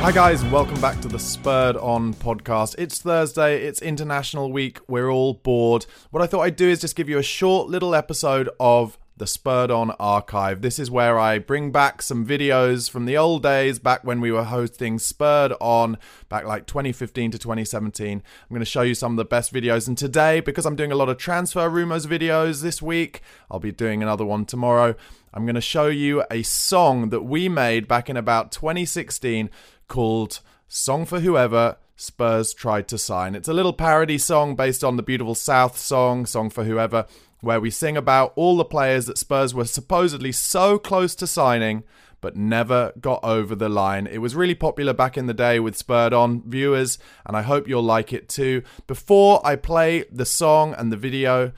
Hi, guys, welcome back to the Spurred On podcast. It's Thursday, it's International Week, we're all bored. What I thought I'd do is just give you a short little episode of the Spurred On archive. This is where I bring back some videos from the old days, back when we were hosting Spurred On, back like 2015 to 2017. I'm going to show you some of the best videos. And today, because I'm doing a lot of transfer rumors videos this week, I'll be doing another one tomorrow. I'm going to show you a song that we made back in about 2016 called Song for Whoever Spurs Tried to Sign. It's a little parody song based on the beautiful South song, Song for Whoever, where we sing about all the players that Spurs were supposedly so close to signing but never got over the line. It was really popular back in the day with Spurred On viewers, and I hope you'll like it too. Before I play the song and the video,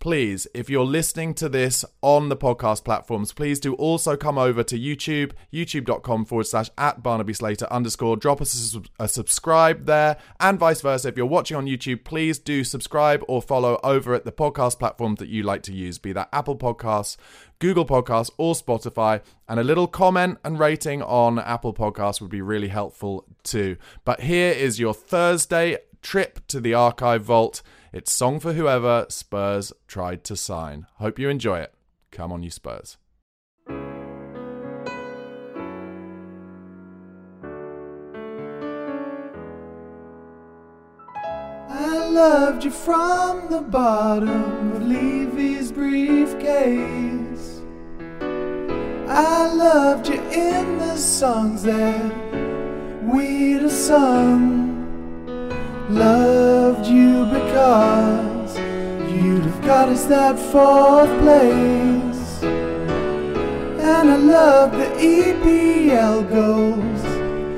please, if you're listening to this on the podcast platforms, please do also come over to YouTube, youtube.com forward slash at Barnaby Slater underscore. Drop us a, a subscribe there, and vice versa. If you're watching on YouTube, please do subscribe or follow over at the podcast platforms that you like to use, be that Apple Podcasts, Google Podcasts, or Spotify. And a little comment and rating on Apple Podcasts would be really helpful too. But here is your Thursday trip to the archive vault. It's Song for Whoever Spurs Tried to Sign. Hope you enjoy it. Come on, you Spurs. I loved you from the bottom of Levy's briefcase. I loved you in the songs that we'd have sung. Loved you because you'd have got us that fourth place. And I love the EPL goals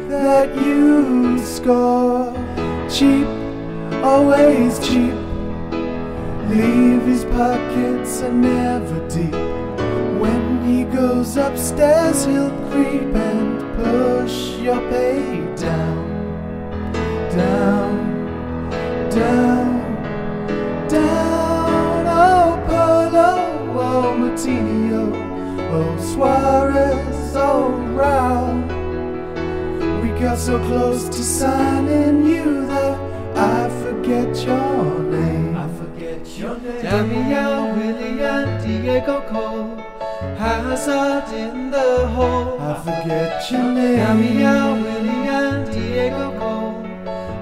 that you score. Cheap always cheap. Levy's pockets are never deep. When he goes upstairs, he'll creep and push your pay down, down, down, oh, Suarez, oh, Raul. We got so close to signing you that I forget your name. I forget your name. Damian, Willian, Diego Cole, Hazard in the hole. I forget your name. Damian, Willian, Diego Cole,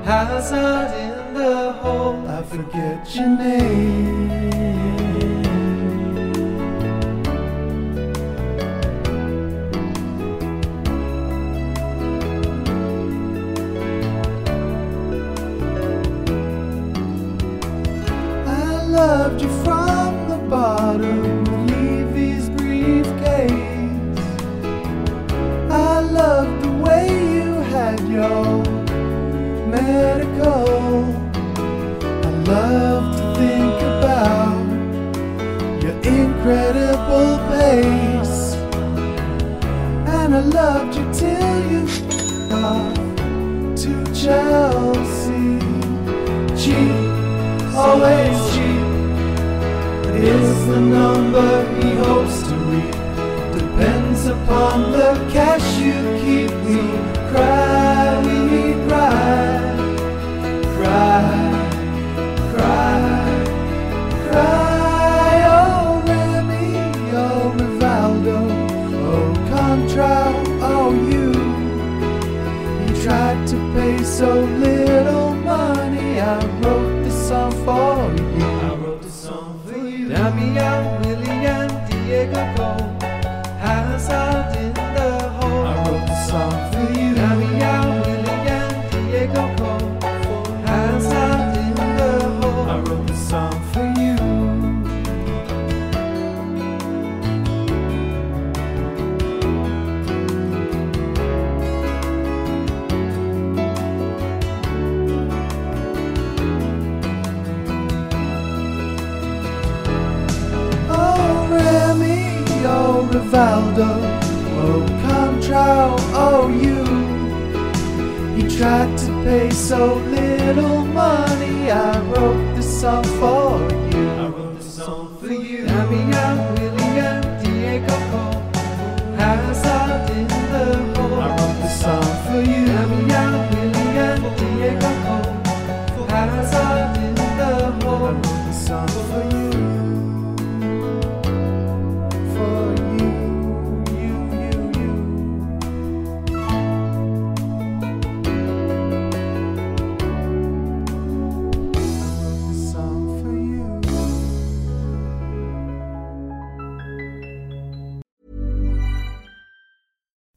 Hazard in the hole. I forget your name. You from the bottom Levy's briefcase. I loved the way you had your medical. I to think about your incredible pace. And I loved you till you got to Chelsea. Cheap, always is the number he hopes to reap. Depends upon the cash you keep. We cry, we cry, cry, cry, cry. Oh, Remy, oh, Rivaldo, oh, Contra, oh, you. You tried to pay so little Rivaldo, oh Contrao, oh you. He tried to pay so little money. I wrote this song for